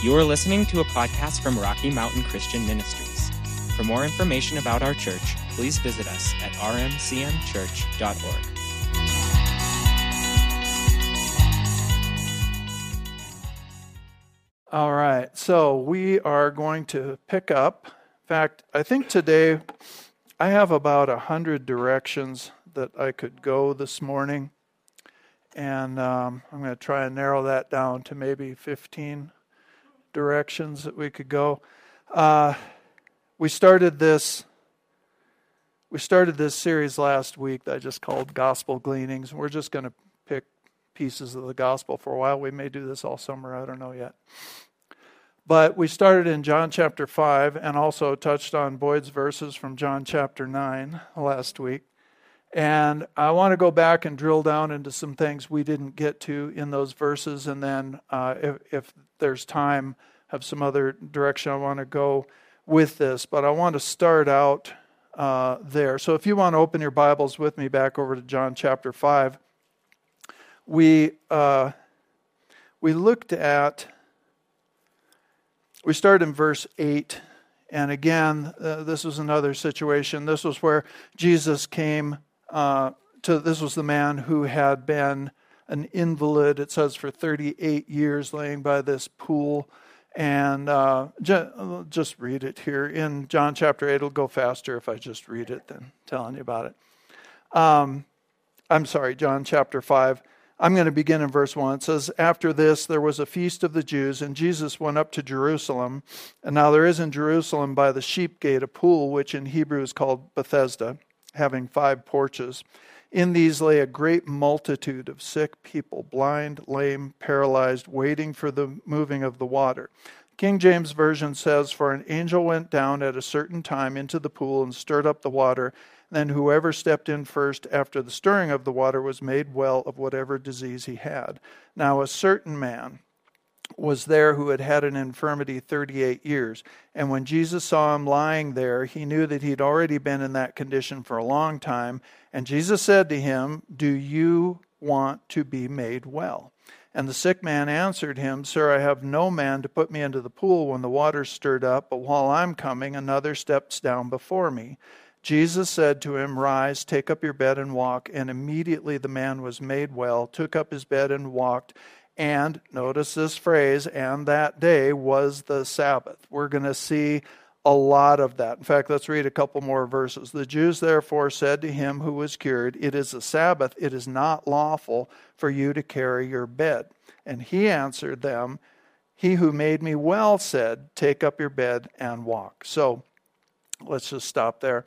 You are listening to a podcast from Rocky Mountain Christian Ministries. For more information about our church, please visit us at rmcmchurch.org. All right, so we are going to pick up. In fact, I think today I have about a hundred directions that I could go this morning, and um, I'm going to try and narrow that down to maybe 15 directions that we could go. Uh, we started this. We started this series last week that I just called Gospel Gleanings. We're just going to pick pieces of the gospel for a while. We may do this all summer, I don't know yet. But we started in John chapter 5 and also touched on Boyd's verses from John chapter 9 last week. And I want to go back and drill down into some things we didn't get to in those verses. And then, uh, if, if there's time, have some other direction I want to go with this. But I want to start out uh, there. So if you want to open your Bibles with me back over to John chapter 5, we, uh, we looked at we started in verse 8. And again, uh, this was another situation. This was where Jesus came uh, to, this was the man who had been an invalid, it says, for 38 years, laying by this pool. And uh, just read it here in John chapter 8. It'll go faster if I just read it than telling you about it. Um, I'm sorry, John chapter 5. I'm going to begin in verse 1. It says, After this, there was a feast of the Jews, and Jesus went up to Jerusalem. And now there is in Jerusalem by the sheep gate a pool, which in Hebrew is called Bethesda, having five porches. In these lay a great multitude of sick people, blind, lame, paralyzed, waiting for the moving of the water. King James Version says, For an angel went down at a certain time into the pool and stirred up the water. Then whoever stepped in first after the stirring of the water was made well of whatever disease he had. Now a certain man was there who had had an infirmity 38 years. And when Jesus saw him lying there, he knew that he'd already been in that condition for a long time. And Jesus said to him, Do you want to be made well? And the sick man answered him, Sir, I have no man to put me into the pool when the water's stirred up, but while I'm coming, another steps down before me. Jesus said to him, Rise, take up your bed and walk. And immediately the man was made well, took up his bed and walked. And notice this phrase, and that day was the Sabbath. We're going to see a lot of that. In fact, let's read a couple more verses. The Jews therefore said to him who was cured, It is a Sabbath, it is not lawful for you to carry your bed. And he answered them, He who made me well said, Take up your bed and walk. So, let's just stop there.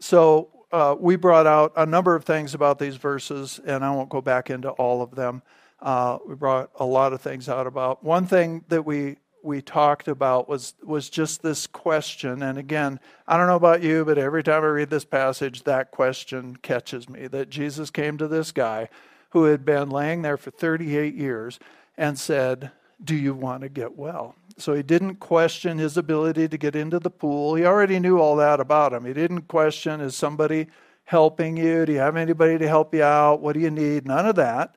So uh, we brought out a number of things about these verses, and I won't go back into all of them. Uh, we brought a lot of things out about. One thing that we we talked about was was just this question, and again, I don't know about you, but every time I read this passage, that question catches me. That Jesus came to this guy who had been laying there for 38 years and said, "Do you want to get well?" So he didn't question his ability to get into the pool. He already knew all that about him. He didn't question is somebody helping you? Do you have anybody to help you out? What do you need? None of that.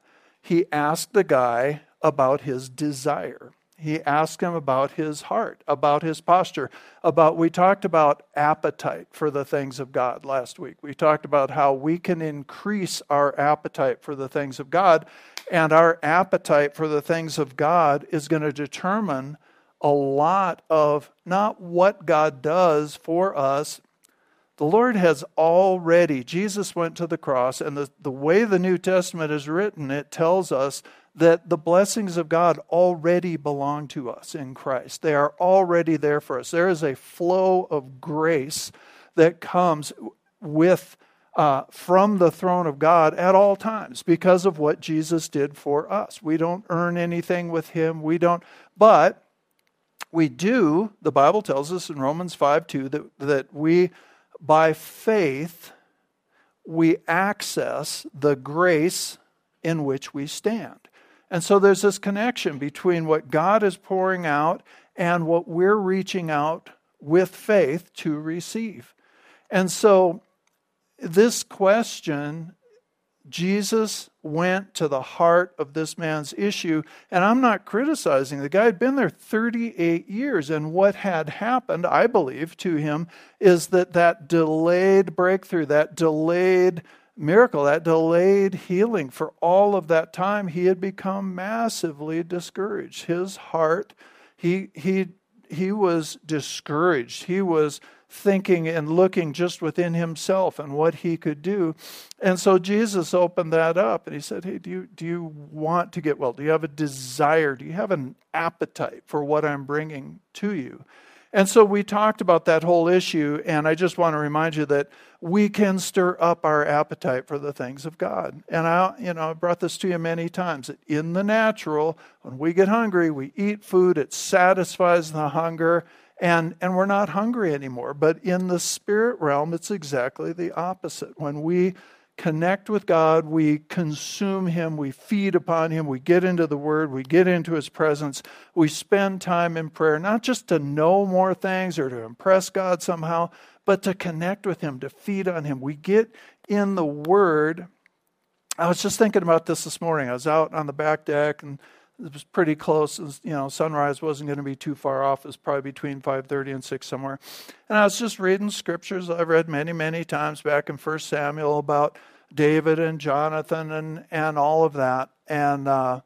He asked the guy about his desire. He asked him about his heart, about his posture, about we talked about appetite for the things of God last week. We talked about how we can increase our appetite for the things of God, and our appetite for the things of God is going to determine a lot of not what God does for us. The Lord has already, Jesus went to the cross, and the, the way the New Testament is written, it tells us that the blessings of God already belong to us in Christ. They are already there for us. There is a flow of grace that comes with uh, from the throne of God at all times because of what Jesus did for us. We don't earn anything with Him. We don't, but we do, the Bible tells us in Romans 5 2 that, that we, by faith, we access the grace in which we stand. And so there's this connection between what God is pouring out and what we're reaching out with faith to receive. And so this question Jesus went to the heart of this man's issue. And I'm not criticizing. The guy had been there 38 years. And what had happened, I believe, to him is that that delayed breakthrough, that delayed miracle, that delayed healing, for all of that time, he had become massively discouraged. His heart, he, he, he was discouraged. He was thinking and looking just within himself and what he could do. And so Jesus opened that up and he said, Hey, do you, do you want to get well? Do you have a desire? Do you have an appetite for what I'm bringing to you? And so we talked about that whole issue, and I just want to remind you that we can stir up our appetite for the things of God. And I, you know, I brought this to you many times. That in the natural, when we get hungry, we eat food, it satisfies the hunger, and, and we're not hungry anymore. But in the spirit realm, it's exactly the opposite. When we connect with God, we consume Him, we feed upon Him, we get into the Word, we get into His presence, we spend time in prayer, not just to know more things or to impress God somehow, but to connect with Him, to feed on Him. We get in the Word. I was just thinking about this this morning. I was out on the back deck and it was pretty close. Was, you know, sunrise wasn't going to be too far off. It was probably between 5:30 and 6 somewhere. And I was just reading scriptures I've read many, many times back in First Samuel about David and Jonathan and and all of that. And uh,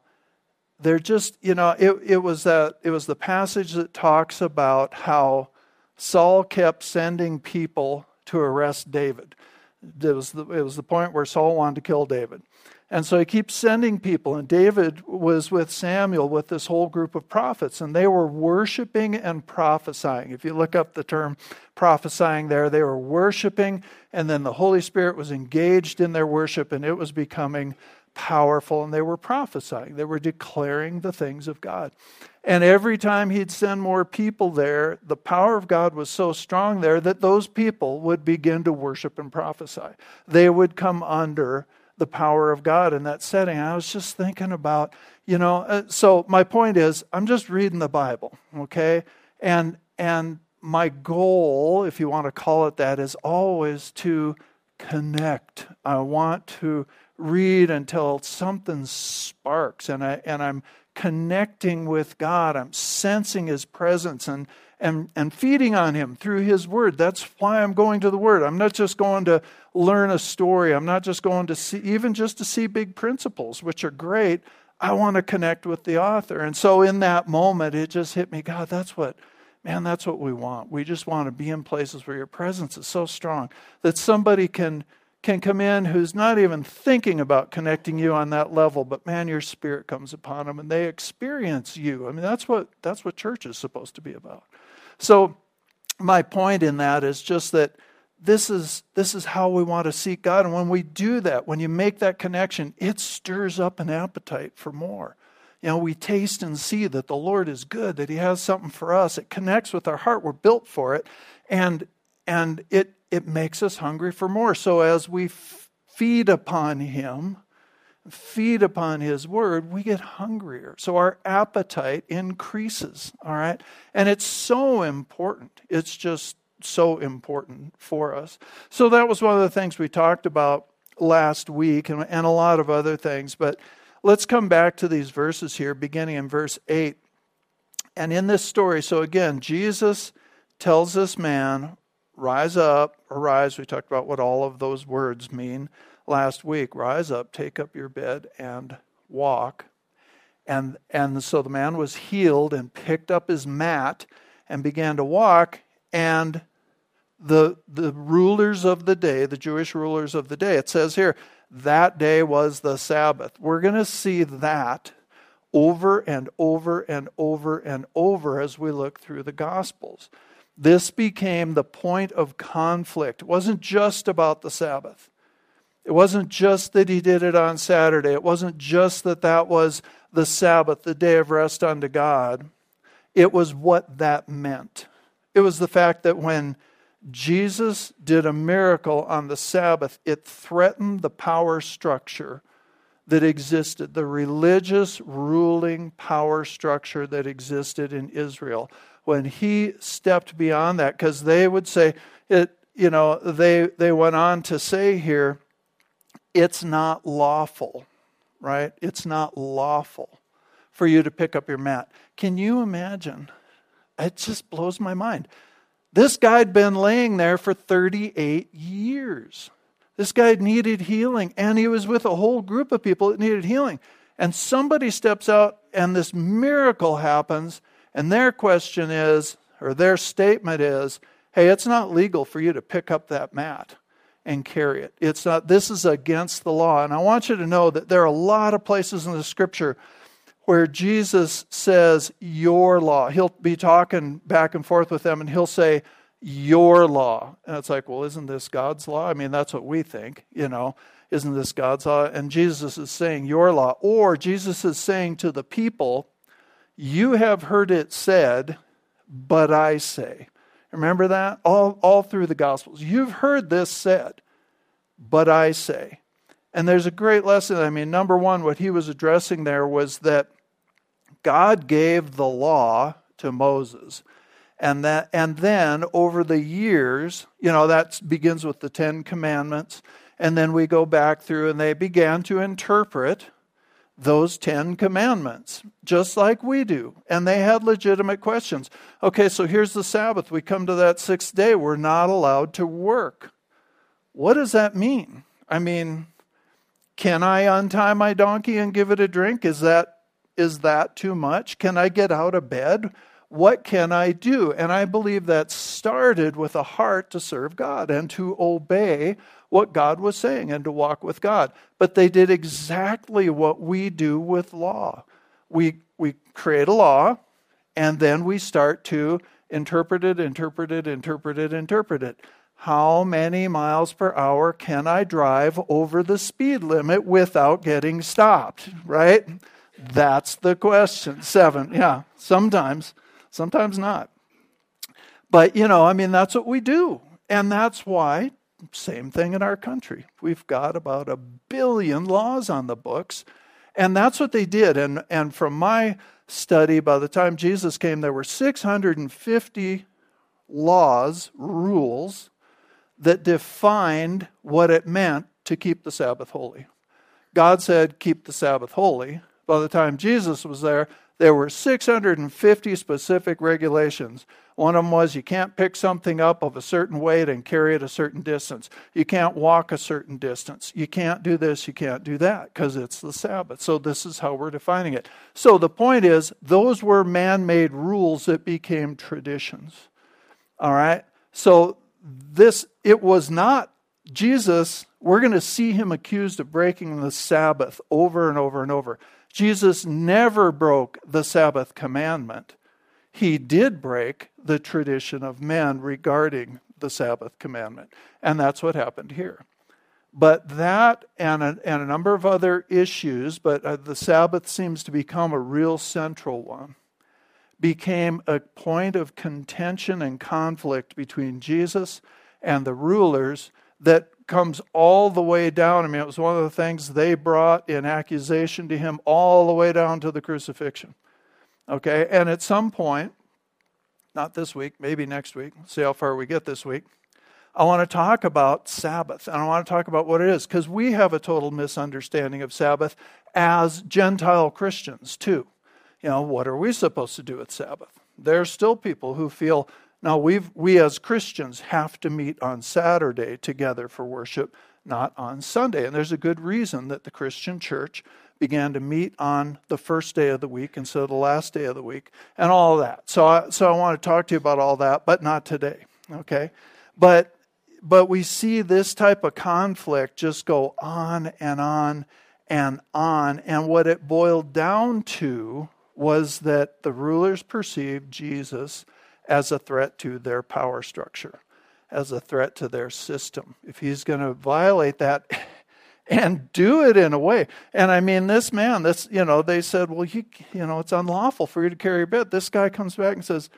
they're just, you know, it it was that it was the passage that talks about how Saul kept sending people to arrest David. It was the, it was the point where Saul wanted to kill David. And so he keeps sending people. And David was with Samuel with this whole group of prophets, and they were worshiping and prophesying. If you look up the term prophesying there, they were worshiping, and then the Holy Spirit was engaged in their worship, and it was becoming powerful, and they were prophesying. They were declaring the things of God. And every time he'd send more people there, the power of God was so strong there that those people would begin to worship and prophesy. They would come under the power of God in that setting. I was just thinking about, you know, uh, so my point is I'm just reading the Bible, okay? And and my goal, if you want to call it that, is always to connect. I want to read until something sparks and I and I'm connecting with God. I'm sensing his presence and and, and feeding on him through his word. That's why I'm going to the word. I'm not just going to learn a story. I'm not just going to see, even just to see big principles, which are great. I want to connect with the author. And so in that moment, it just hit me God, that's what, man, that's what we want. We just want to be in places where your presence is so strong that somebody can can come in who's not even thinking about connecting you on that level but man your spirit comes upon them and they experience you i mean that's what that's what church is supposed to be about so my point in that is just that this is this is how we want to seek God. And when we do that when you make that connection it stirs up an appetite for more. You know we taste and see that the Lord is good that he has something for us. It connects with our heart. We're built for it. And and it it makes us hungry for more. So as we f- feed upon him feed upon his word we get hungrier so our appetite increases all right and it's so important it's just so important for us. So that was one of the things we talked about last week and, and a lot of other things. But let's come back to these verses here, beginning in verse 8. And in this story, so again, Jesus tells this man, Rise up, arise. We talked about what all of those words mean last week. Rise up, take up your bed, and walk. And, and so the man was healed and picked up his mat and began to walk. And the, the rulers of the day, the Jewish rulers of the day. It says here, that day was the Sabbath. We're going to see that over and over and over and over as we look through the Gospels. This became the point of conflict. It wasn't just about the Sabbath. It wasn't just that he did it on Saturday. It wasn't just that that was the Sabbath, the day of rest unto God. It was what that meant. It was the fact that when Jesus did a miracle on the Sabbath, it threatened the power structure that existed, the religious ruling power structure that existed in Israel. When he stepped beyond that, because they would say, it, you know, they, they went on to say here, it's not lawful, right? It's not lawful for you to pick up your mat. Can you imagine? It just blows my mind. This guy had been laying there for 38 years. This guy needed healing, and he was with a whole group of people that needed healing. And somebody steps out, and this miracle happens, and their question is, or their statement is, hey, it's not legal for you to pick up that mat and carry it. It's not, this is against the law. And I want you to know that there are a lot of places in the scripture where Jesus says, Your law. He'll be talking back and forth with them and he'll say, Your law. And it's like, Well, isn't this God's law? I mean, that's what we think, you know. Isn't this God's law? And Jesus is saying, Your law. Or Jesus is saying to the people, You have heard it said, but I say. Remember that? All, all through the Gospels. You've heard this said, but I say. And there's a great lesson. I mean, number one, what he was addressing there was that God gave the law to Moses. And that and then over the years, you know, that begins with the 10 commandments and then we go back through and they began to interpret those 10 commandments just like we do. And they had legitimate questions. Okay, so here's the Sabbath. We come to that 6th day, we're not allowed to work. What does that mean? I mean, can I untie my donkey and give it a drink? Is that is that too much? Can I get out of bed? What can I do? And I believe that started with a heart to serve God and to obey what God was saying and to walk with God. But they did exactly what we do with law. We, we create a law and then we start to interpret it, interpret it, interpret it, interpret it. How many miles per hour can I drive over the speed limit without getting stopped? Right? That's the question. Seven. Yeah, sometimes, sometimes not. But, you know, I mean, that's what we do. And that's why, same thing in our country. We've got about a billion laws on the books. And that's what they did. And, and from my study, by the time Jesus came, there were 650 laws, rules, that defined what it meant to keep the Sabbath holy. God said, keep the Sabbath holy by the time Jesus was there, there were 650 specific regulations. One of them was you can't pick something up of a certain weight and carry it a certain distance. You can't walk a certain distance. You can't do this, you can't do that because it's the Sabbath. So, this is how we're defining it. So, the point is, those were man made rules that became traditions. All right? So, this, it was not Jesus, we're going to see him accused of breaking the Sabbath over and over and over. Jesus never broke the Sabbath commandment. He did break the tradition of men regarding the Sabbath commandment. And that's what happened here. But that and a, and a number of other issues, but uh, the Sabbath seems to become a real central one, became a point of contention and conflict between Jesus and the rulers that comes all the way down. I mean, it was one of the things they brought in accusation to him all the way down to the crucifixion. Okay, and at some point, not this week, maybe next week, see how far we get this week, I want to talk about Sabbath. And I want to talk about what it is, because we have a total misunderstanding of Sabbath as Gentile Christians, too. You know, what are we supposed to do with Sabbath? There's still people who feel now, we've, we as Christians have to meet on Saturday together for worship, not on Sunday. And there's a good reason that the Christian church began to meet on the first day of the week instead of the last day of the week, and all that. So, I, so I want to talk to you about all that, but not today. Okay, but but we see this type of conflict just go on and on and on, and what it boiled down to was that the rulers perceived Jesus as a threat to their power structure, as a threat to their system. If he's going to violate that and do it in a way, and I mean, this man, this, you know, they said, well, you, you know, it's unlawful for you to carry a bed. This guy comes back and says,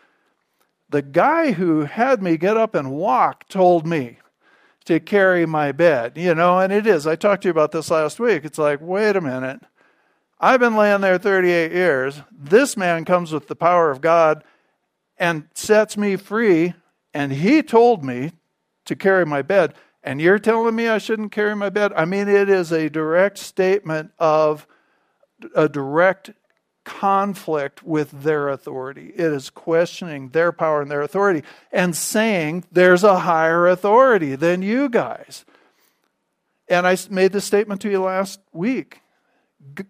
the guy who had me get up and walk told me to carry my bed, you know, and it is. I talked to you about this last week. It's like, wait a minute. I've been laying there 38 years. This man comes with the power of God and sets me free. And he told me to carry my bed. And you're telling me I shouldn't carry my bed? I mean, it is a direct statement of a direct conflict with their authority. It is questioning their power and their authority and saying there's a higher authority than you guys. And I made this statement to you last week.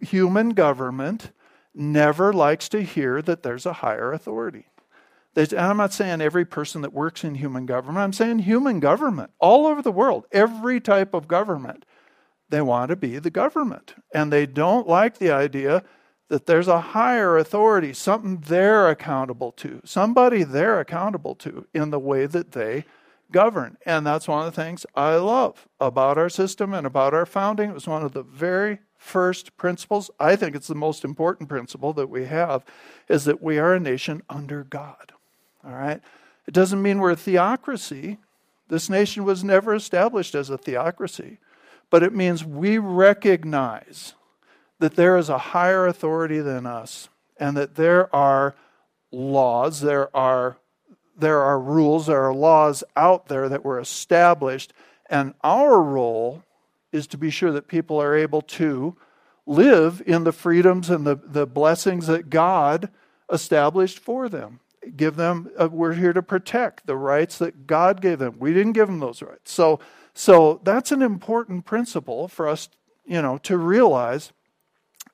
Human government never likes to hear that there's a higher authority. I'm not saying every person that works in human government, I'm saying human government all over the world, every type of government. They want to be the government. And they don't like the idea that there's a higher authority, something they're accountable to, somebody they're accountable to in the way that they govern. And that's one of the things I love about our system and about our founding. It was one of the very first principles. I think it's the most important principle that we have is that we are a nation under God. All right? It doesn't mean we're a theocracy. This nation was never established as a theocracy, but it means we recognize that there is a higher authority than us and that there are laws, there are there are rules, there are laws out there that were established, and our role is to be sure that people are able to live in the freedoms and the, the blessings that God established for them. Give them, uh, we're here to protect the rights that God gave them. We didn't give them those rights. So, so that's an important principle for us, you know, to realize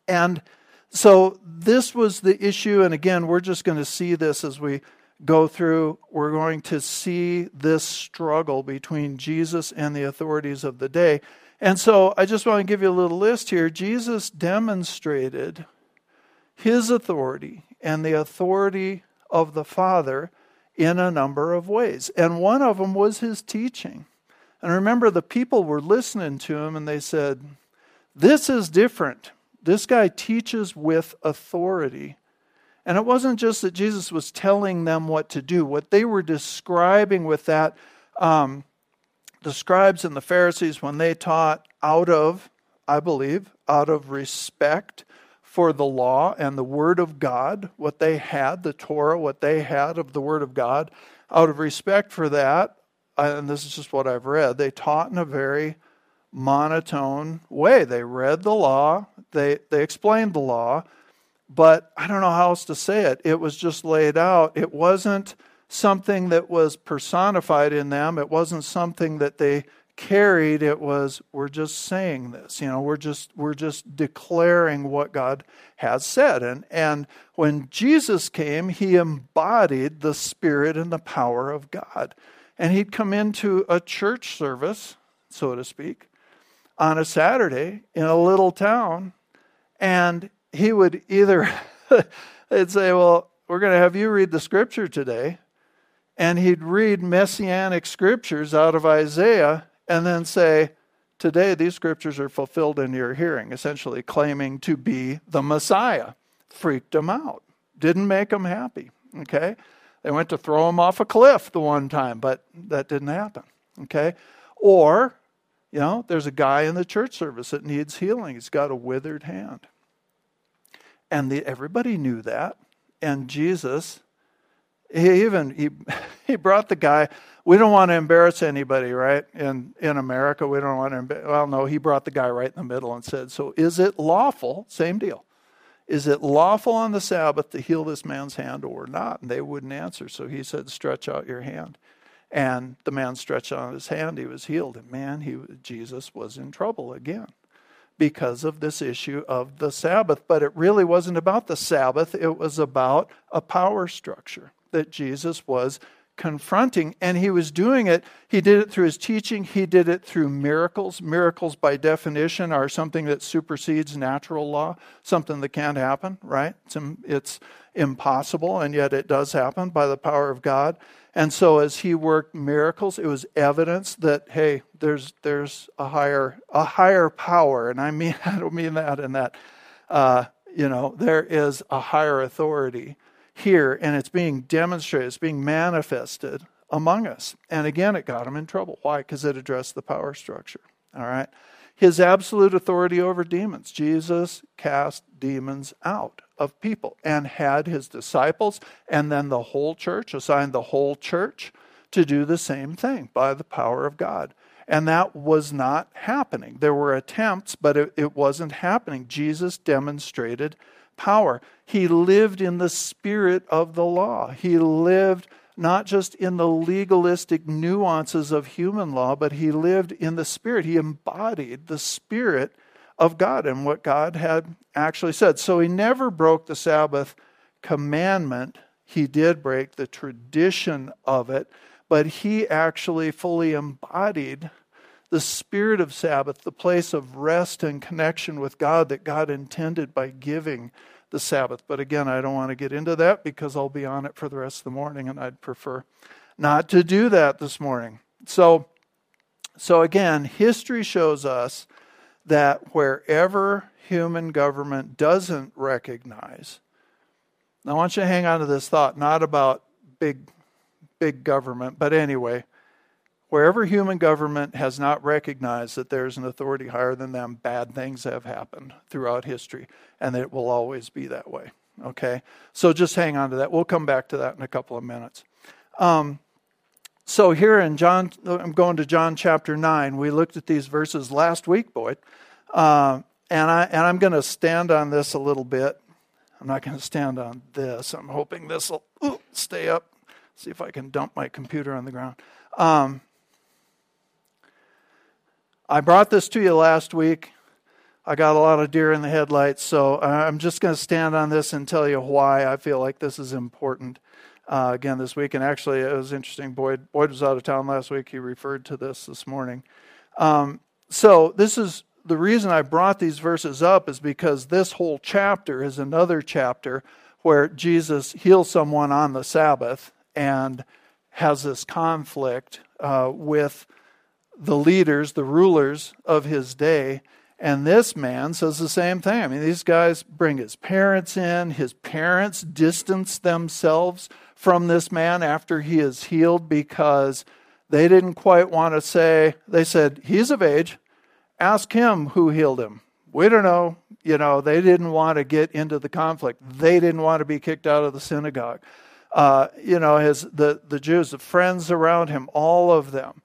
and so this was the issue. And again, we're just going to see this as we go through. We're going to see this struggle between Jesus and the authorities of the day. And so I just want to give you a little list here. Jesus demonstrated his authority and the authority of the Father in a number of ways. And one of them was his teaching. And remember, the people were listening to him and they said, This is different this guy teaches with authority. And it wasn't just that Jesus was telling them what to do. What they were describing with that, um, the scribes and the Pharisees, when they taught out of, I believe, out of respect for the law and the Word of God, what they had, the Torah, what they had of the Word of God, out of respect for that, and this is just what I've read, they taught in a very monotone way. They read the law, they, they explained the law, but I don't know how else to say it. It was just laid out. It wasn't something that was personified in them, it wasn't something that they carried it was we're just saying this you know we're just we're just declaring what god has said. And and when jesus came he embodied the spirit and the power of god. And he'd come into a church service so to speak on a Saturday in a little town, and he would either they'd say, "Well, we're going to have you read the scripture today," and he'd read messianic scriptures out of Isaiah, and then say, "Today these scriptures are fulfilled in your hearing," essentially claiming to be the Messiah. Freaked them out. Didn't make them happy. Okay, they went to throw him off a cliff the one time, but that didn't happen. Okay, or you know, there's a guy in the church service that needs healing. He's got a withered hand. And the, everybody knew that. And Jesus, he even he he brought the guy. We don't want to embarrass anybody, right? In in America, we don't want to. Well, no, he brought the guy right in the middle and said, "So is it lawful? Same deal. Is it lawful on the Sabbath to heal this man's hand or not?" And they wouldn't answer. So he said, "Stretch out your hand." And the man stretched out his hand, he was healed. And man, he, Jesus was in trouble again because of this issue of the Sabbath. But it really wasn't about the Sabbath, it was about a power structure that Jesus was confronting. And he was doing it, he did it through his teaching, he did it through miracles. Miracles, by definition, are something that supersedes natural law, something that can't happen, right? It's, it's impossible, and yet it does happen by the power of God. And so as he worked miracles, it was evidence that hey, there's there's a higher a higher power, and I mean I don't mean that in that uh, you know there is a higher authority here, and it's being demonstrated, it's being manifested among us. And again, it got him in trouble. Why? Because it addressed the power structure. All right. His absolute authority over demons. Jesus cast demons out of people and had his disciples and then the whole church, assigned the whole church to do the same thing by the power of God. And that was not happening. There were attempts, but it, it wasn't happening. Jesus demonstrated power. He lived in the spirit of the law. He lived not just in the legalistic nuances of human law, but he lived in the spirit. He embodied the spirit of God and what God had actually said. So he never broke the Sabbath commandment. He did break the tradition of it, but he actually fully embodied the spirit of Sabbath, the place of rest and connection with God that God intended by giving the Sabbath. But again, I don't want to get into that because I'll be on it for the rest of the morning, and I'd prefer not to do that this morning. So, so again, history shows us that wherever human government doesn't recognize, I want you to hang on to this thought, not about big, big government, but anyway, wherever human government has not recognized that there's an authority higher than them, bad things have happened throughout history, and it will always be that way. Okay? So just hang on to that. We'll come back to that in a couple of minutes. Um, so here in John, I'm going to John chapter 9. We looked at these verses last week, Boyd. Uh, and, I, and I'm going to stand on this a little bit. I'm not going to stand on this. I'm hoping this will stay up. See if I can dump my computer on the ground. Um, I brought this to you last week. I got a lot of deer in the headlights, so I'm just going to stand on this and tell you why I feel like this is important uh, again this week. And actually, it was interesting. Boyd, Boyd was out of town last week. He referred to this this morning. Um, so, this is the reason I brought these verses up is because this whole chapter is another chapter where Jesus heals someone on the Sabbath and has this conflict uh, with the leaders, the rulers of his day. And this man says the same thing. I mean, these guys bring his parents in. His parents distance themselves from this man after he is healed because they didn't quite want to say, they said, he's of age. Ask him who healed him. We don't know. You know, they didn't want to get into the conflict. They didn't want to be kicked out of the synagogue. Uh, you know, his the, the Jews, the friends around him, all of them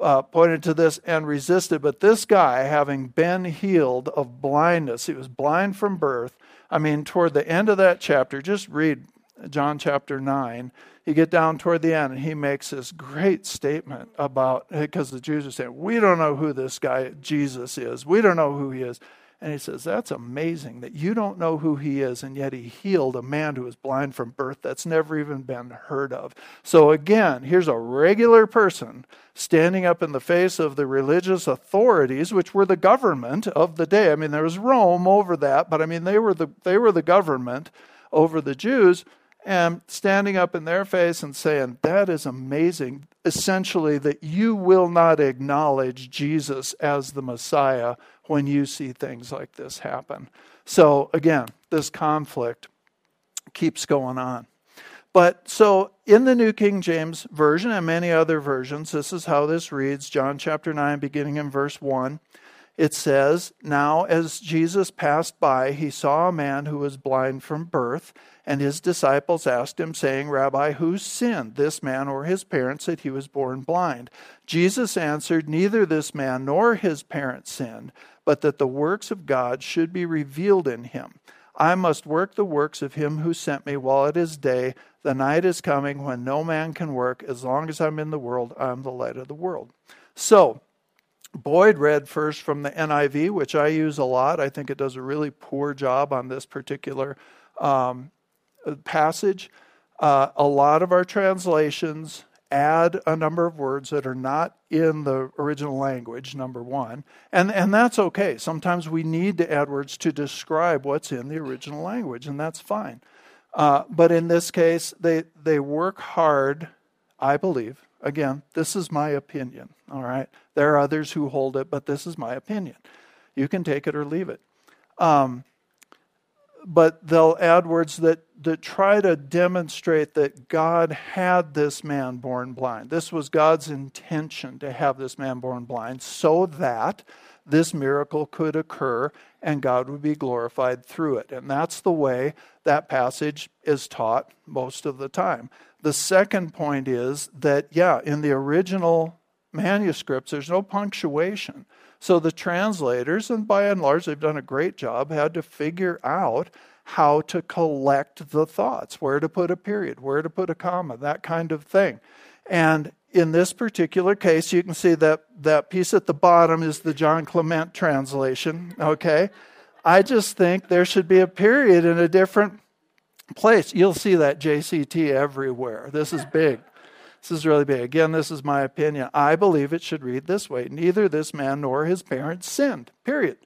uh, pointed to this and resisted. But this guy, having been healed of blindness, he was blind from birth. I mean, toward the end of that chapter, just read John chapter 9, you get down toward the end and he makes this great statement about because the Jews are saying, We don't know who this guy Jesus is. We don't know who he is. And he says, That's amazing that you don't know who he is, and yet he healed a man who was blind from birth. That's never even been heard of. So, again, here's a regular person standing up in the face of the religious authorities, which were the government of the day. I mean, there was Rome over that, but I mean, they were the, they were the government over the Jews and standing up in their face and saying, That is amazing. Essentially, that you will not acknowledge Jesus as the Messiah when you see things like this happen. So, again, this conflict keeps going on. But so in the New King James Version and many other versions, this is how this reads John chapter 9, beginning in verse 1 it says, Now as Jesus passed by, he saw a man who was blind from birth, and his disciples asked him, saying, Rabbi, who sinned, this man or his parents, that he was born blind? Jesus answered, Neither this man nor his parents sinned, but that the works of God should be revealed in him. I must work the works of him who sent me while it is day. The night is coming when no man can work. As long as I'm in the world, I'm the light of the world. So, Boyd read first from the NIV, which I use a lot. I think it does a really poor job on this particular um, passage. Uh, a lot of our translations add a number of words that are not in the original language, number one. And, and that's okay. Sometimes we need to add words to describe what's in the original language, and that's fine. Uh, but in this case, they, they work hard, I believe, Again, this is my opinion, all right? There are others who hold it, but this is my opinion. You can take it or leave it. Um, but they'll add words that, that try to demonstrate that God had this man born blind. This was God's intention to have this man born blind so that this miracle could occur and God would be glorified through it. And that's the way that passage is taught most of the time. The second point is that, yeah, in the original manuscripts, there's no punctuation. So the translators, and by and large, they've done a great job, had to figure out how to collect the thoughts, where to put a period, where to put a comma, that kind of thing. And in this particular case, you can see that that piece at the bottom is the John Clement translation, okay? I just think there should be a period in a different place. You'll see that JCT everywhere. This is big. This is really big. Again, this is my opinion. I believe it should read this way Neither this man nor his parents sinned, period.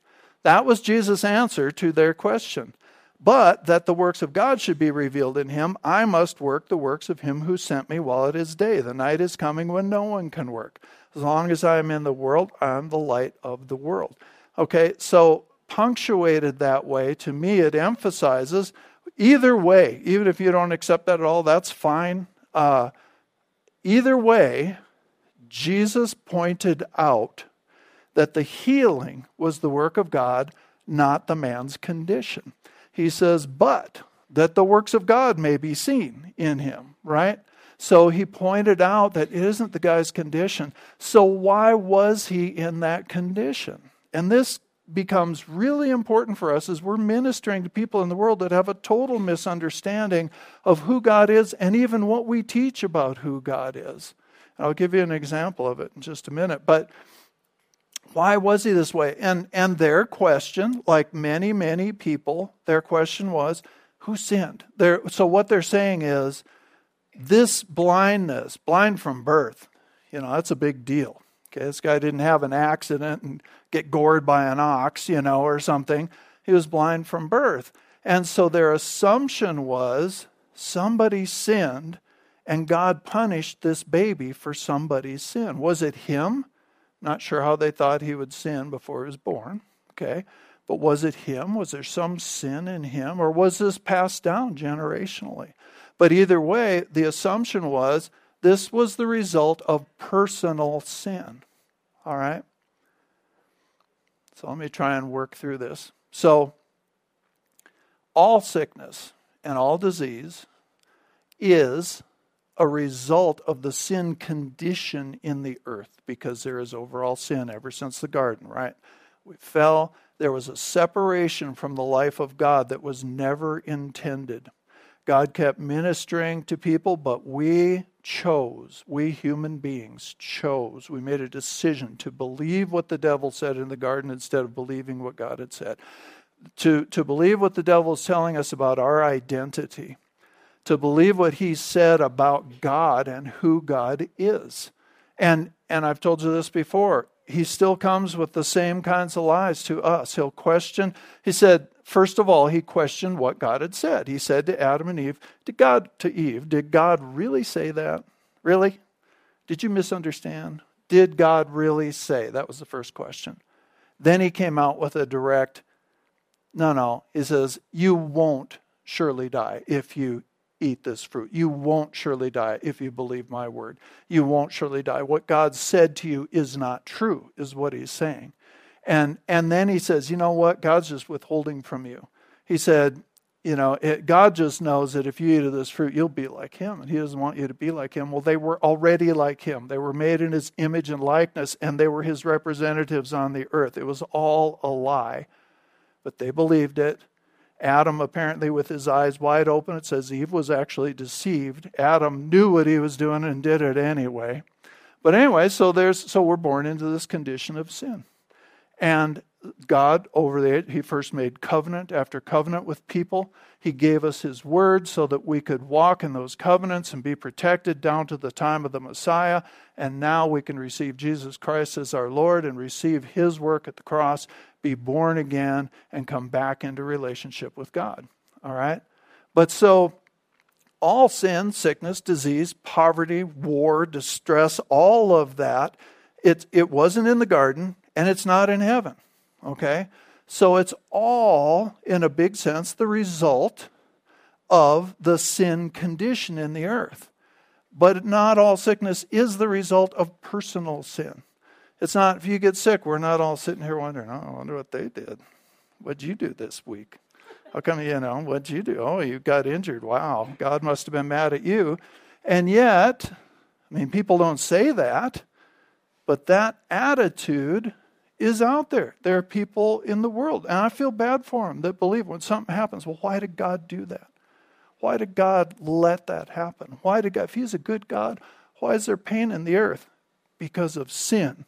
That was Jesus' answer to their question but that the works of God should be revealed in him, I must work the works of him who sent me while it is day. The night is coming when no one can work. As long as I am in the world, I am the light of the world. Okay, so punctuated that way, to me, it emphasizes either way, even if you don't accept that at all, that's fine. Uh, either way, Jesus pointed out that the healing was the work of God, not the man's condition he says, but that the works of God may be seen in him, right? So he pointed out that it isn't the guy's condition. So why was he in that condition? And this becomes really important for us as we're ministering to people in the world that have a total misunderstanding of who God is and even what we teach about who God is. I'll give you an example of it in just a minute. But why was he this way? And, and their question, like many, many people, their question was, who sinned? They're, so what they're saying is, this blindness, blind from birth, you know, that's a big deal. Okay, this guy didn't have an accident and get gored by an ox, you know, or something. He was blind from birth. And so their assumption was somebody sinned and God punished this baby for somebody's sin. Was it him? Not sure how they thought he would sin before he was born. Okay. But was it him? Was there some sin in him? Or was this passed down generationally? But either way, the assumption was this was the result of personal sin. All right? So let me try and work through this. So, all sickness and all disease is a result of the sin condition in the earth because there is overall sin ever since the garden, right? We fell. There was a separation from the life of God that was never intended. God kept ministering to people, but we chose, we human beings chose, we made a decision to believe what the devil said in the garden instead of believing what God had said. To, to believe what the devil is telling us about our identity to believe what he said about God and who God is. And and I've told you this before, he still comes with the same kinds of lies to us. He'll question, he said, first of all, he questioned what God had said. He said to Adam and Eve, Did God to Eve, did God really say that? Really? Did you misunderstand? Did God really say? That was the first question. Then he came out with a direct, no, no. He says, You won't surely die if you eat this fruit. You won't surely die if you believe my word. You won't surely die. What God said to you is not true, is what he's saying. And, and then he says, you know what? God's just withholding from you. He said, you know, it, God just knows that if you eat of this fruit, you'll be like him, and he doesn't want you to be like him. Well, they were already like him. They were made in his image and likeness, and they were his representatives on the earth. It was all a lie, but they believed it Adam, apparently with his eyes wide open, it says Eve was actually deceived. Adam knew what he was doing and did it anyway. But anyway, so there's so we're born into this condition of sin. And God over there, He first made covenant after covenant with people. He gave us His word so that we could walk in those covenants and be protected down to the time of the Messiah. And now we can receive Jesus Christ as our Lord and receive His work at the cross be born again, and come back into relationship with God. All right? But so, all sin, sickness, disease, poverty, war, distress, all of that, it, it wasn't in the garden and it's not in heaven. Okay? So it's all, in a big sense, the result of the sin condition in the earth. But not all sickness is the result of personal sin. It's not, if you get sick, we're not all sitting here wondering, oh, I wonder what they did. What'd you do this week? How come, you know, what'd you do? Oh, you got injured. Wow, God must have been mad at you. And yet, I mean, people don't say that, But that attitude is out there. There are people in the world, and I feel bad for them that believe when something happens, well, why did God do that? Why did God let that happen? Why did God, if He's a good God, why is there pain in the earth? Because of sin.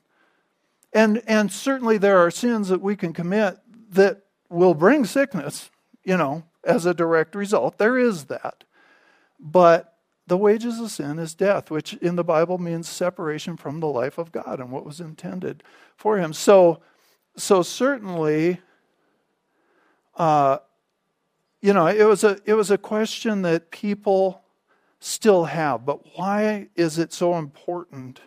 And, and certainly there are sins that we can commit that will bring sickness, you know, as a direct result. There is that. But the wages of sin is death, which in the Bible means separation from the life of God and what was intended for him. So, so certainly, uh, you know, it was a it was a question that people still have. But why is it so important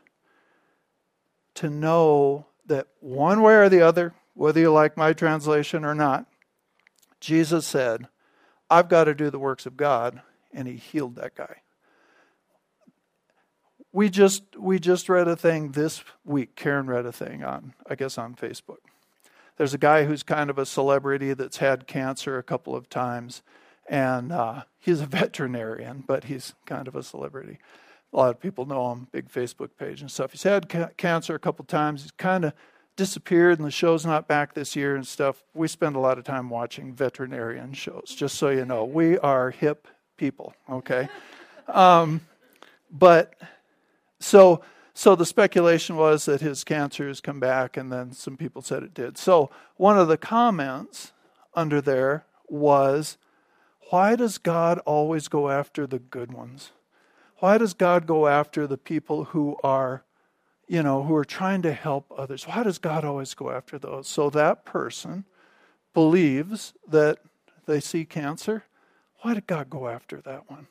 to know that one way or the other, whether you like my translation or not, Jesus said, I've got to do the works of God, and he healed that guy. We just we just read a thing this week. Karen read a thing on, I guess on Facebook. There's a guy who's kind of a celebrity that's had cancer a couple of times, and uh, he's a veterinarian, but he's kind of a celebrity. A lot of people know him, big Facebook page and stuff. He's had ca- cancer a couple of times. He's kind of disappeared and the show's not back this year and stuff. We spend a lot of time watching veterinarian shows, just so you know. We are hip people, okay? Um, but so so the speculation was that his cancer has come back, and then some people said it did. So one of the comments under there was, why does God always go after the good ones? Why does God go after the people who are you know, who are trying to help others. Why does God always go after those? So that person believes that they see cancer. Why did God go after that one?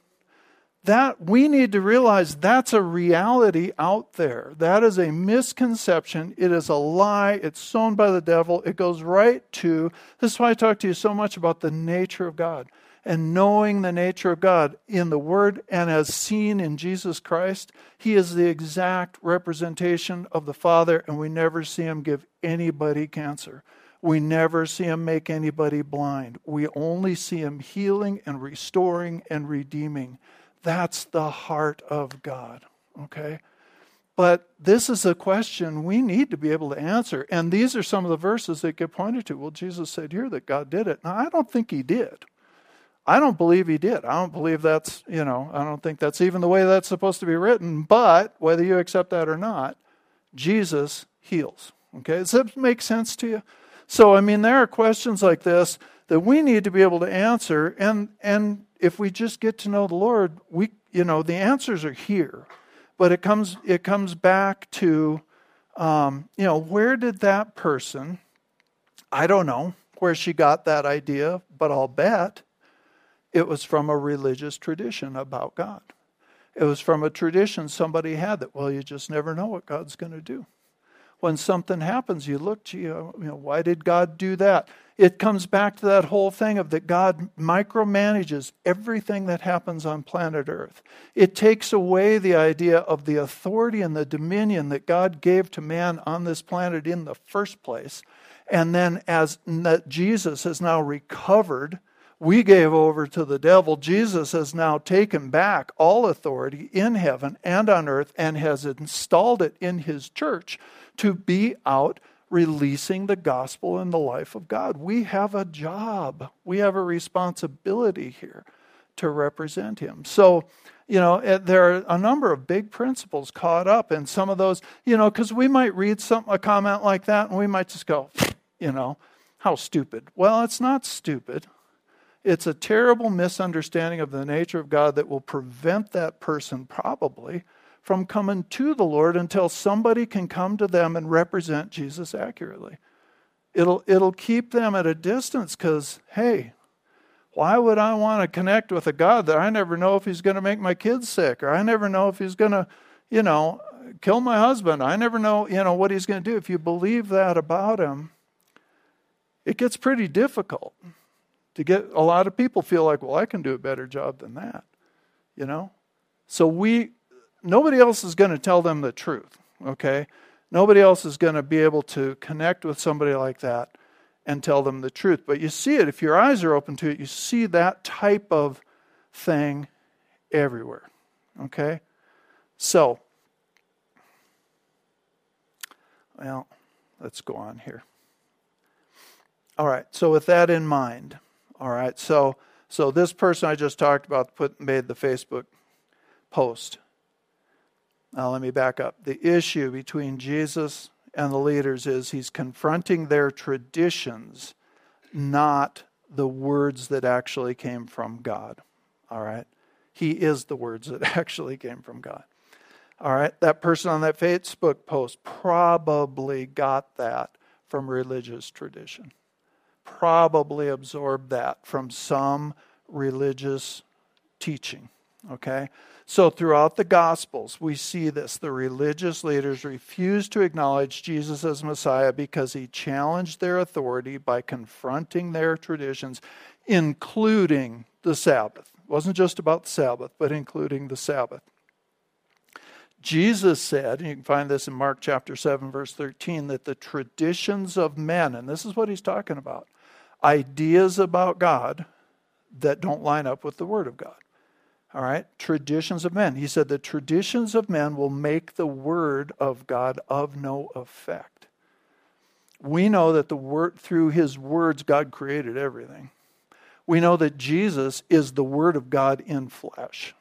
That we need to realize that's a reality out there. That is a misconception. It is a lie. It's sown by the devil. It goes right to this is why I talk to you so much about the nature of God and knowing the nature of God in the Word and as seen in Jesus Christ, He is the exact representation of the Father, and we never see Him give anybody cancer. We never see Him make anybody blind. We only see Him healing and restoring and redeeming. That's the heart of God, okay? But this is a question we need to be able to answer. And these are some of the verses that get pointed to. Well, Jesus said here that God did it. Now, I don't think He did. I don't believe he did. I don't believe that's, you know, I don't think that's even the way that's supposed to be written. But whether you accept that or not, Jesus heals. Okay? Does that make sense to you? So, I mean, there are questions like this that we need to be able to answer. And, and if we just get to know the Lord, we, you know, the answers are here. But it comes, it comes back to, um, you know, where did that person, I don't know where she got that idea, but I'll bet it was from a religious tradition about God. It was from a tradition somebody had that, well, you just never know what God's going to do. When something happens, you look, you know, why did God do that? It comes back to that whole thing of that God micromanages everything that happens on planet Earth. It takes away the idea of the authority and the dominion that God gave to man on this planet in the first place. And then, as that Jesus has now recovered we gave over to the devil. Jesus has now taken back all authority in heaven and on earth and has installed it in his church to be out releasing the gospel in the life of God. We have a job, we have a responsibility here to represent him. So, you know, eh, there are a number of big principles caught up in some of those, you know, because we might read some, a comment like that and we might just go, you know, how stupid. Well, it's not stupid. It's a terrible misunderstanding of the nature of God that will prevent that person, probably, from coming to the Lord until somebody can come to them and represent Jesus accurately. It'll, it'll keep them at a distance because, hey, why would I want to connect with a God that I never know if he's going to make my kids sick or I never know if he's going to, you know, kill my husband? I never know, you know, what he's going to do. If you believe that about him, it gets pretty difficult to get a lot of people feel like, well, I can do a better job than that, you know? So we, nobody else is going to tell them the truth, okay? Nobody else is going to be able to connect with somebody like that and tell them the truth. But you see it, if your eyes are open to it, you see that type of thing everywhere, okay? So, Well, let's go on here. All right, so with that in mind, all right, so so this person I just talked about put made the Facebook post. Now let me back up. The issue between Jesus and the leaders is he's confronting their traditions, not the words that actually came from God. All right? He is the words that actually came from God. All right? That person on that Facebook post probably got that from religious tradition, probably absorbed that from some religious teaching. Okay? So, throughout the Gospels, we see this. The religious leaders refused to acknowledge Jesus as Messiah because he challenged their authority by confronting their traditions, including the Sabbath. It wasn't just about the Sabbath, but including the Sabbath. Jesus said, and you can find this in Mark chapter 7, verse 13, that the traditions of men, and this is what he's talking about, ideas about God that don't line up with the Word of God. All right? Traditions of men. He said the traditions of men will make the word of God of no effect. We know that the word through his words God created everything. We know that Jesus is the word of God in flesh.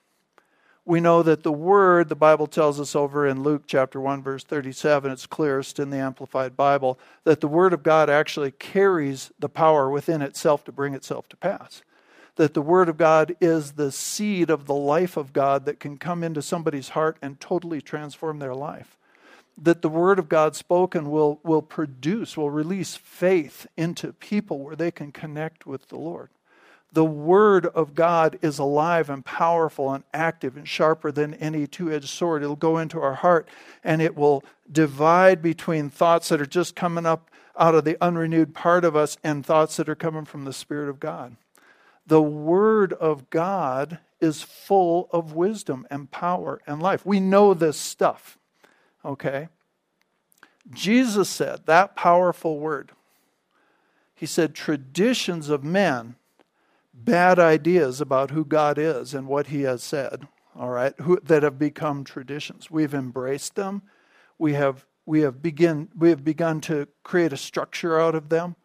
We know that the word, the Bible tells us over in Luke chapter 1 verse 37, it's clearest in the amplified Bible, that the word of God actually carries the power within itself to bring itself to pass that the Word of God is the seed of the life of God that can come into somebody's heart and totally transform their life. That the Word of God spoken will, will produce, will release faith into people where they can connect with the Lord. The Word of God is alive and powerful and active and sharper than any two edged sword. It'll go into our heart and it will divide between thoughts that are just coming up out of the unrenewed part of us and thoughts that are coming from the Spirit of God. The Word of God is full of wisdom and power and life. We know this stuff, okay? Jesus said that powerful word. He said, traditions of men, bad ideas about who God is and what He has said, all right, who, that have become traditions. We've embraced them. We have, we, have begin, we have begun to create a structure out of them.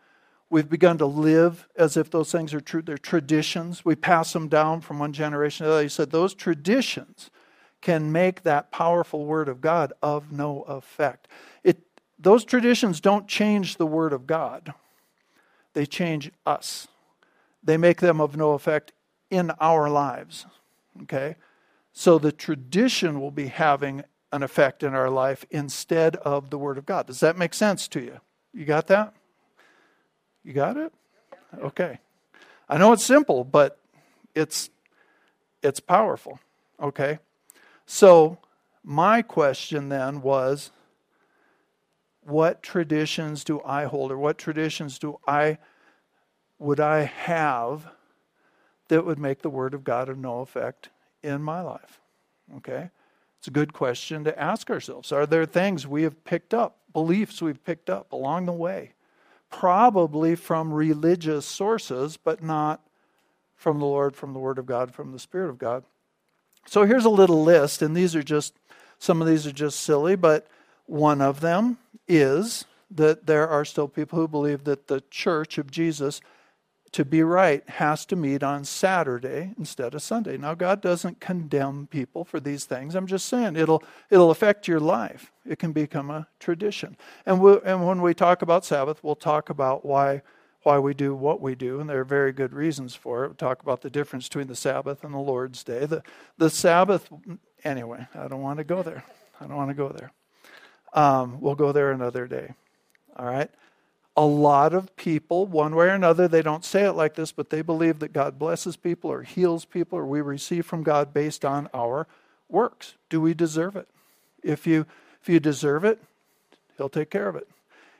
We've begun to live as if those things are true. They're traditions. We pass them down from one generation to the other. He said those traditions can make that powerful word of God of no effect. It, those traditions don't change the word of God, they change us. They make them of no effect in our lives. Okay? So the tradition will be having an effect in our life instead of the word of God. Does that make sense to you? You got that? You got it? Okay. I know it's simple, but it's it's powerful. Okay? So, my question then was what traditions do I hold or what traditions do I would I have that would make the word of God of no effect in my life? Okay? It's a good question to ask ourselves. Are there things we have picked up, beliefs we've picked up along the way probably from religious sources, but not from the Lord, from the Word of God, from the Spirit of God. So here's a little list, and these are just, some of these are just silly, but one of them is that there are still people who believe that the church of Jesus to be right has to meet on Saturday instead of Sunday. Now God doesn't condemn people for these things. I'm just saying it'll it'll affect your life. It can become a tradition. And we and when we talk about Sabbath, we'll talk about why why we do what we do, and there are very good reasons for it. We'll talk about the difference between the Sabbath and the Lord's Day. The the Sabbath anyway, I don't want to go there. I don't want to go there. Um, we'll go there another day. All right a lot of people, one way or another, they don't say it like this, but they believe that God blesses people or heals people or we receive from God based on our works. Do we deserve it? If you if you deserve it, he'll take care of it.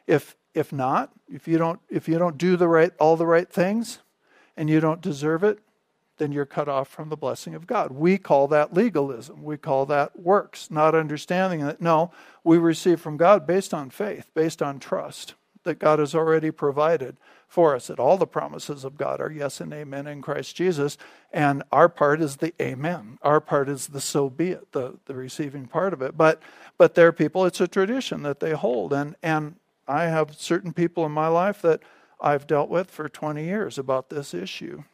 If if not, if you don't if you don't do the right all the right things and you don't deserve it, then you're cut off from the blessing of God. We call that legalism. We call that works, not understanding that no, we receive from God based on faith, based on trust that God has already provided for us, that all the promises of God are yes and amen in Christ Jesus. And our part is the amen. Our part is the so be it, the, the receiving part of it. But but there are people, it's a tradition that they hold. And and I have certain people in my life that I've dealt with for 20 years about this issue.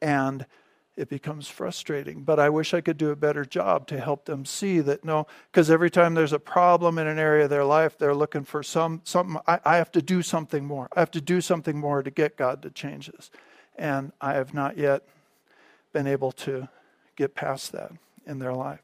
And it becomes frustrating. But I wish I could do a better job to help them see that no, because every time there's a problem in an area of their life, they're looking for some something. I, I, have to do something more. I have to do something more to get God to change this. And I have not yet been able to get past that in their life.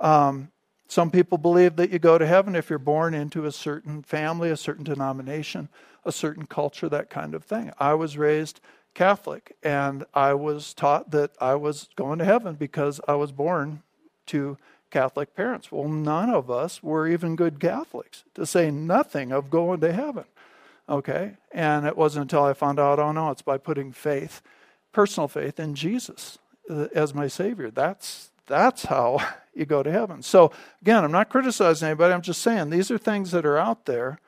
Um, some people believe that you go to heaven if you're born into a certain family, a certain denomination, a certain culture, that kind of thing. I was raised Catholic, and I was taught that I was going to heaven because I was born to Catholic parents. Well, none of us were even good Catholics, to say nothing of going to heaven. Okay? And it wasn't until I found out, oh no, it's by putting faith, personal faith in Jesus uh, as my Savior. That's that's how you go to heaven. So again, I'm not criticizing anybody. I'm just saying these are things that are out there.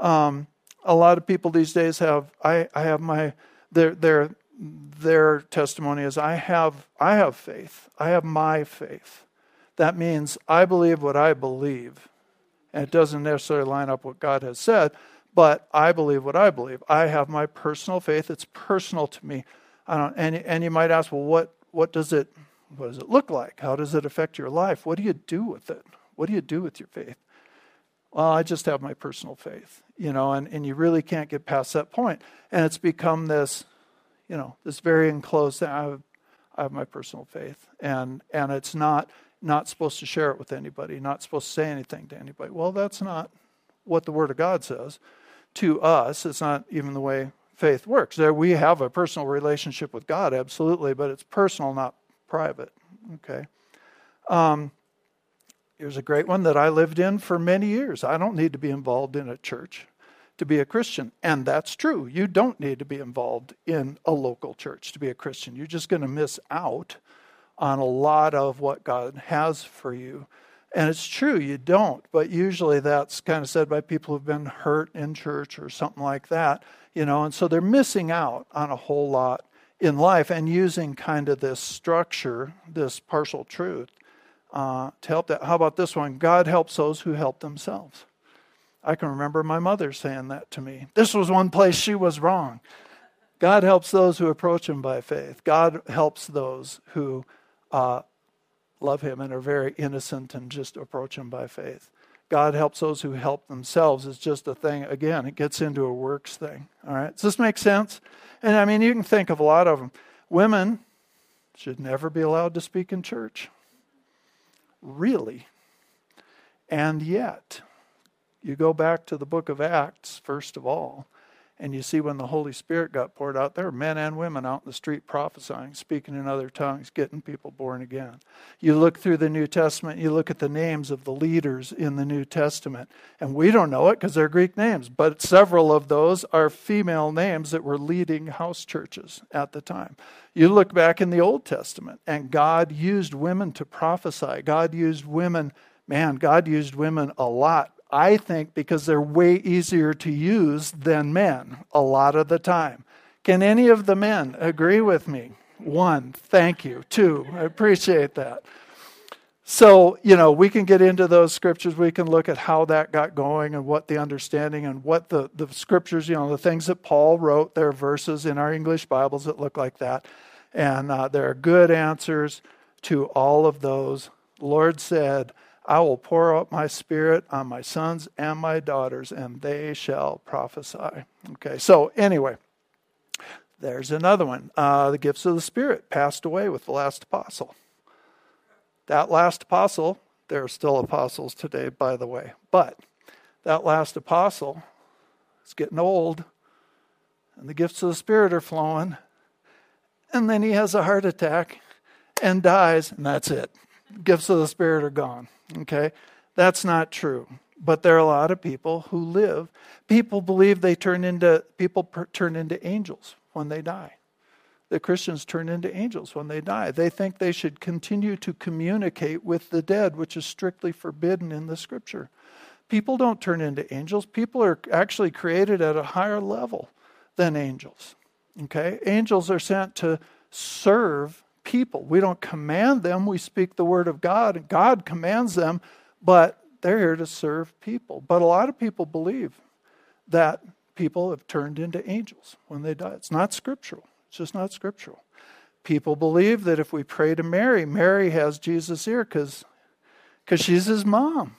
Um, a lot of people these days have. I, I have my their their their testimony is I have I have faith. I have my faith. That means I believe what I believe. And it doesn't necessarily line up what God has said, but I believe what I believe. I have my personal faith. It's personal to me. I don't and and you might ask, well, what what does it what does it look like? How does it affect your life? What do you do with it? What do you do with your faith? Well, I just have my personal faith, you know, and, and you really can't get past that point. And it's become this, you know, this very enclosed. I have, I have my personal faith. And and it's not not supposed to share it with anybody, not supposed to say anything to anybody. Well, that's not what the Word of God says to us. It's not even the way faith works. There we have a personal relationship with God, absolutely, but it's personal, not private. Okay. Um, Here's a great one that I lived in for many years. I don't need to be involved in a church to be a Christian. And that's true. You don't need to be involved in a local church to be a Christian. You're just going to miss out on a lot of what God has for you. And it's true, you don't, but usually that's kind of said by people who've been hurt in church or something like that, you know, and so they're missing out on a whole lot in life and using kind of this structure, this partial truth, uh, to help that. How about this one? God helps those who help themselves. I can remember my mother saying that to me. This was one place she was wrong. God helps those who approach Him by faith. God helps those who uh, love Him and are very innocent and just approach Him by faith. God helps those who help themselves. It's just a thing, again, it gets into a works thing. All right? Does this make sense? And I mean, you can think of a lot of them. Women should never be allowed to speak in church. Really? And yet, you go back to the book of Acts, first of all, and you see when the Holy Spirit got poured out, there were men and women out in the street prophesying, speaking in other tongues, getting people born again. You look through the New Testament, you look at the names of the leaders in the New Testament, and we don't know it because they're Greek names, but several of those are female names that were leading house churches at the time. You look back in the Old Testament, and God used women to prophesy. God used women, man, God used women a lot I think because they're way easier to use than men a lot of the time. Can any of the men agree with me? One, thank you. Two, I appreciate that. So, you know, we can get into those scriptures. We can look at how that got going and what the understanding and what the, the scriptures, you know, the things that Paul wrote. There are verses in our English Bibles that look like that. And uh, there are good answers to all of those. Lord said, I will pour out my spirit on my sons and my daughters, and they shall prophesy. Okay, so anyway, there's another one. Uh, the gifts of the Spirit passed away with the last apostle. That last apostle, there are still apostles today, by the way, but that last apostle is getting old, and the gifts of the Spirit are flowing, and then he has a heart attack and dies, and that's it. Gifts of the Spirit are gone. Okay? That's not true. But there are a lot of people who live. People believe they turn into people per, turn into angels when they die. The Christians turn into angels when they die. They think they should continue to communicate with the dead, which is strictly forbidden in the scripture. People don't turn into angels. People are actually created at a higher level than angels. Okay? Angels are sent to serve people. We don't command them, we speak the word of God, and God commands them, but they're here to serve people. But a lot of people believe that people have turned into angels when they die. It's not scriptural. It's just not scriptural. People believe that if we pray to Mary, Mary has Jesus' ear because she's his mom,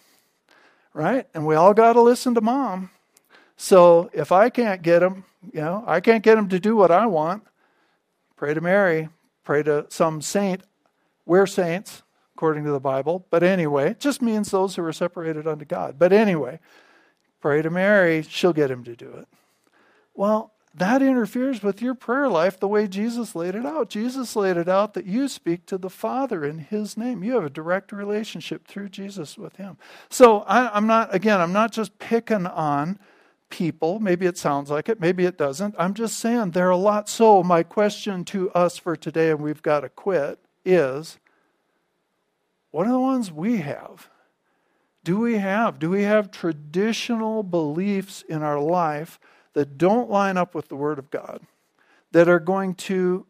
right? And we all got to listen to mom. So if I can't get him, you know, I can't get him to do what I want, pray to Mary, pray to some saint. We're saints, according to the Bible. But anyway, it just means those who are separated unto God. But anyway, pray to Mary, she'll get him to do it. Well, that interferes with your prayer life the way Jesus laid it out. Jesus laid it out that you speak to the Father in His name. You have a direct relationship through Jesus with Him. So I, am not, again, I'm not just picking on people. Maybe it sounds like it, maybe it doesn't. I'm just saying there are a lot. So my question to us for today, and we've got to quit, is what are the ones we have? Do we have? Do we have traditional beliefs in our life? that don't line up with the Word of God, that are going to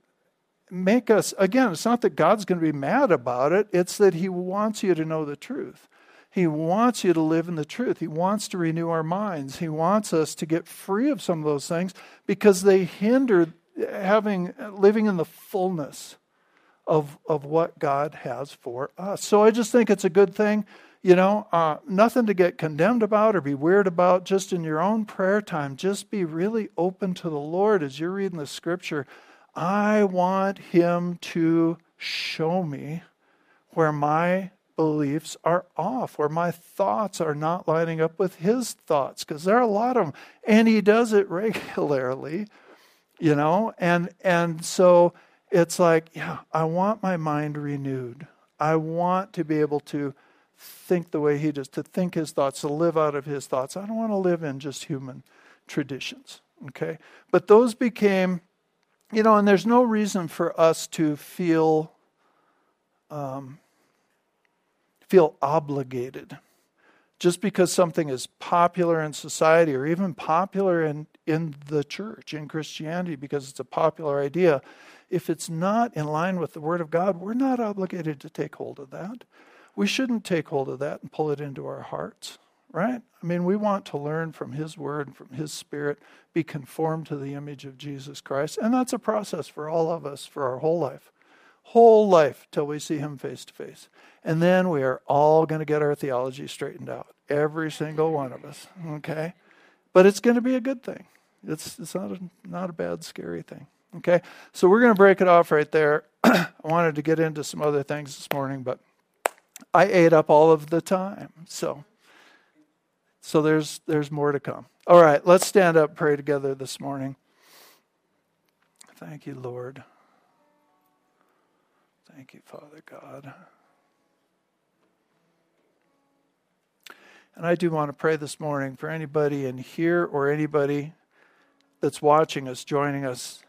make us, again, it's not that God's going to be mad about it, it's that He wants you to know the truth. He wants you to live in the truth. He wants to renew our minds. He wants us to get free of some of those things because they hinder having living in the fullness of of what God has for us. So I just think it's a good thing you know, uh, nothing to get condemned about or be weird about. Just in your own prayer time, just be really open to the Lord as you're reading the scripture. I want Him to show me where my beliefs are off, where my thoughts are not lining up with His thoughts, because there are a lot of them, and He does it regularly, you know, and and so it's like, yeah, I want my mind renewed. I want to be able to think the way he does, to think his thoughts, to live out of his thoughts. I don't want to live in just human traditions. Okay? But those became, you know, and there's no reason for us to feel um, feel obligated just because something is popular in society or even popular in, in the church, in Christianity, because it's a popular idea. If it's not in line with the Word of God, we're not obligated to take hold of that we shouldn't take hold of that and pull it into our hearts, right? I mean, we want to learn from His Word, from His Spirit, be conformed to the image of Jesus Christ. And that's a process for all of us for our whole life, whole life till we see Him face to face. And then we are all going to get our theology straightened out, every single one of us, okay? But it's going to be a good thing. It's, it's not, a, not a bad, scary thing. Okay, so we're going to break it off right there. I wanted to get into some other things this morning, but I ate up all of the time. So so there's there's more to come. All right, let's stand up pray together this morning. Thank you, Lord. Thank you, Father God. And I do want to pray this morning for anybody in here or anybody that's watching us, joining us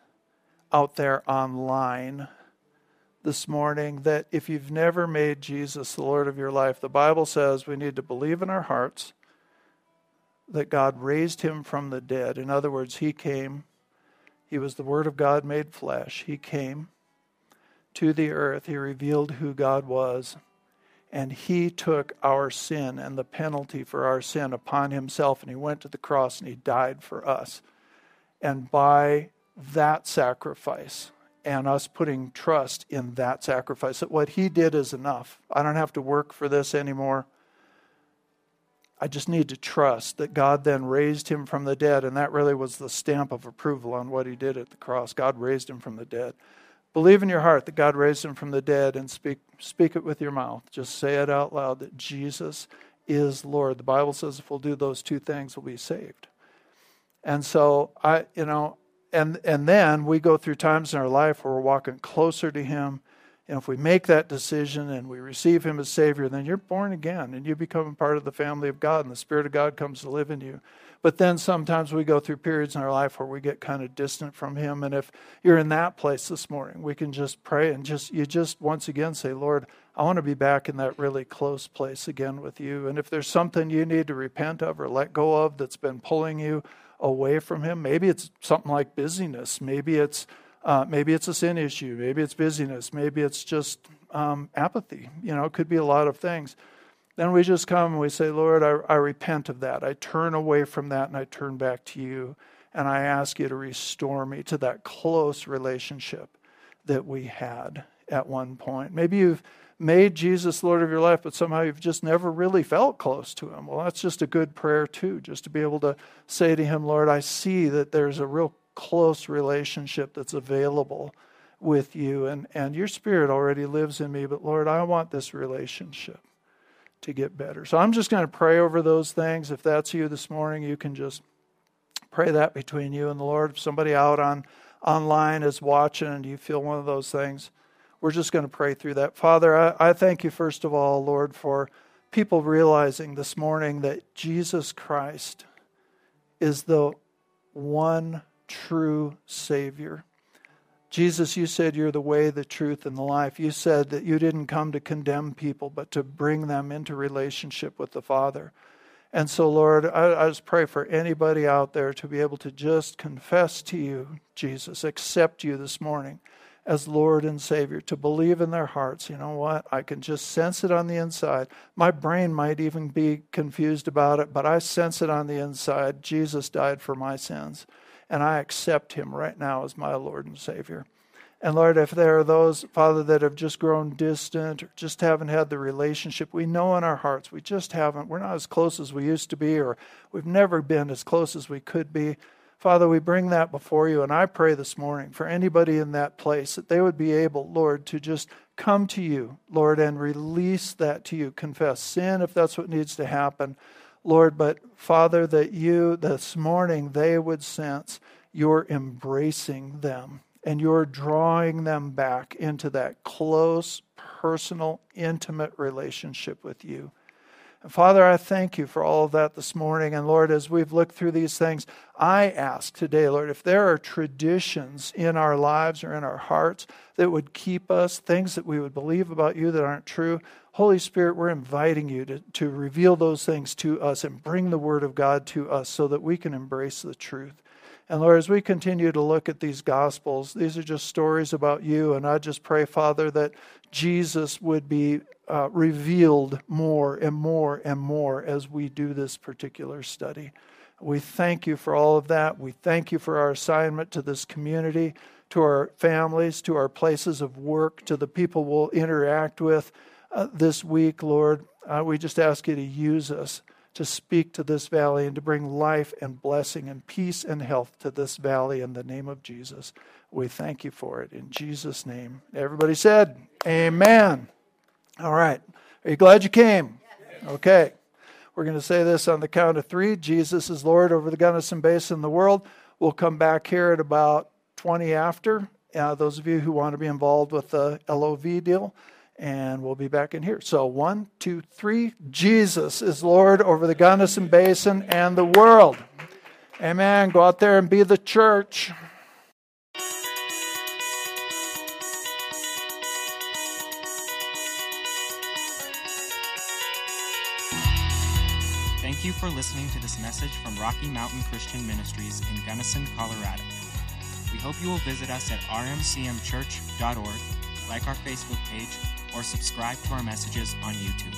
out there online this morning that if you've never made Jesus the Lord of your life, the Bible says we need to believe in our hearts that God raised him from the dead. In other words, he came, he was the Word of God made flesh. He came to the earth, he revealed who God was, and he took our sin and the penalty for our sin upon himself, and he went to the cross and he died for us. And by that sacrifice, and us putting trust in that sacrifice. That what he did is enough. I don't have to work for this anymore. I just need to trust that God then raised him from the dead, and that really was the stamp of approval on what he did at the cross. God raised him from the dead. Believe in your heart that God raised him from the dead and speak, speak it with your mouth. Just say it out loud that Jesus is Lord. The Bible says if we'll do those two things, we'll be saved. And so I, you know, and and then we go through times in our life where we're walking closer to him and if we make that decision and we receive him as savior then you're born again and you become a part of the family of god and the spirit of god comes to live in you but then sometimes we go through periods in our life where we get kind of distant from him and if you're in that place this morning we can just pray and just you just once again say lord I want to be back in that really close place again with you. And if there's something you need to repent of or let go of that's been pulling you away from Him, maybe it's something like busyness. Maybe it's uh, maybe it's a sin issue. Maybe it's busyness. Maybe it's just um, apathy. You know, it could be a lot of things. Then we just come and we say, Lord, I, I repent of that. I turn away from that and I turn back to you. And I ask you to restore me to that close relationship that we had at one point. Maybe you've made Jesus Lord of your life, but somehow you've just never really felt close to Him. Well, that's just a good prayer, too, just to be able to say to Him, Lord, I see that there's a real close relationship that's available with you, and, and your Spirit already lives in me, but Lord, I want this relationship to get better. So I'm just going to pray over those things. If that's you this morning, you can just pray that between you and the Lord. If somebody out on online is watching and you feel one of those things, we're just going to pray through that. Father, I, I thank you, first of all, Lord, for people realizing this morning that Jesus Christ is the one true Savior. Jesus, you said you're the way, the truth, and the life. You said that you didn't come to condemn people, but to bring them into relationship with the Father. And so, Lord, I, I, just pray for anybody out there to be able to just confess to you, Jesus, accept you this morning as Lord and Savior, to believe in their hearts, you know what? I can just sense it on the inside. My brain might even be confused about it, but I sense it on the inside. Jesus died for my sins, and I accept him right now as my Lord and Savior. And Lord, if there are those, Father, that have just grown distant or just haven't had the relationship, we know in our hearts we just haven't. We're not as close as we used to be, or we've never been as close as we could be. Father, we bring that before you, and I pray this morning for anybody in that place that they would be able, Lord, to just come to you, Lord, and release that to you. Confess sin if that's what needs to happen, Lord. But Father, that you this morning they would sense you're embracing them and you're drawing them back into that close, personal, intimate relationship with you. And Father, I thank you for all of that this morning. And Lord, as we've looked through these things, I ask today, Lord, if there are traditions in our lives or in our hearts that would keep us, things that we would believe about you that aren't true, Holy Spirit, we're inviting you to, to reveal those things to us and bring the Word of God to us so that we can embrace the truth. And Lord, as we continue to look at these Gospels, these are just stories about you. And I just pray, Father, that Jesus would be uh, revealed more and more and more as we do this particular study. We thank you for all of that. We thank you for our assignment to this community, to our families, to our places of work, to the people we'll interact with uh, this week, Lord. Uh, we just ask you to use us to speak to this valley and to bring life and blessing and peace and health to this valley in the name of Jesus. We thank you for it in Jesus' name. Everybody said, Amen. All right. Are you glad you came? Okay. We're going to say this on the count of three Jesus is Lord over the Gunnison Basin and the world. We'll come back here at about 20 after. Uh, those of you who want to be involved with the LOV deal, and we'll be back in here. So, one, two, three. Jesus is Lord over the Gunnison Basin and the world. Amen. Go out there and be the church. Thank you for listening to this message from Rocky Mountain Christian Ministries in Gunnison, Colorado. We hope you will visit us at rmcmchurch.org, like our Facebook page, or subscribe to our messages on YouTube.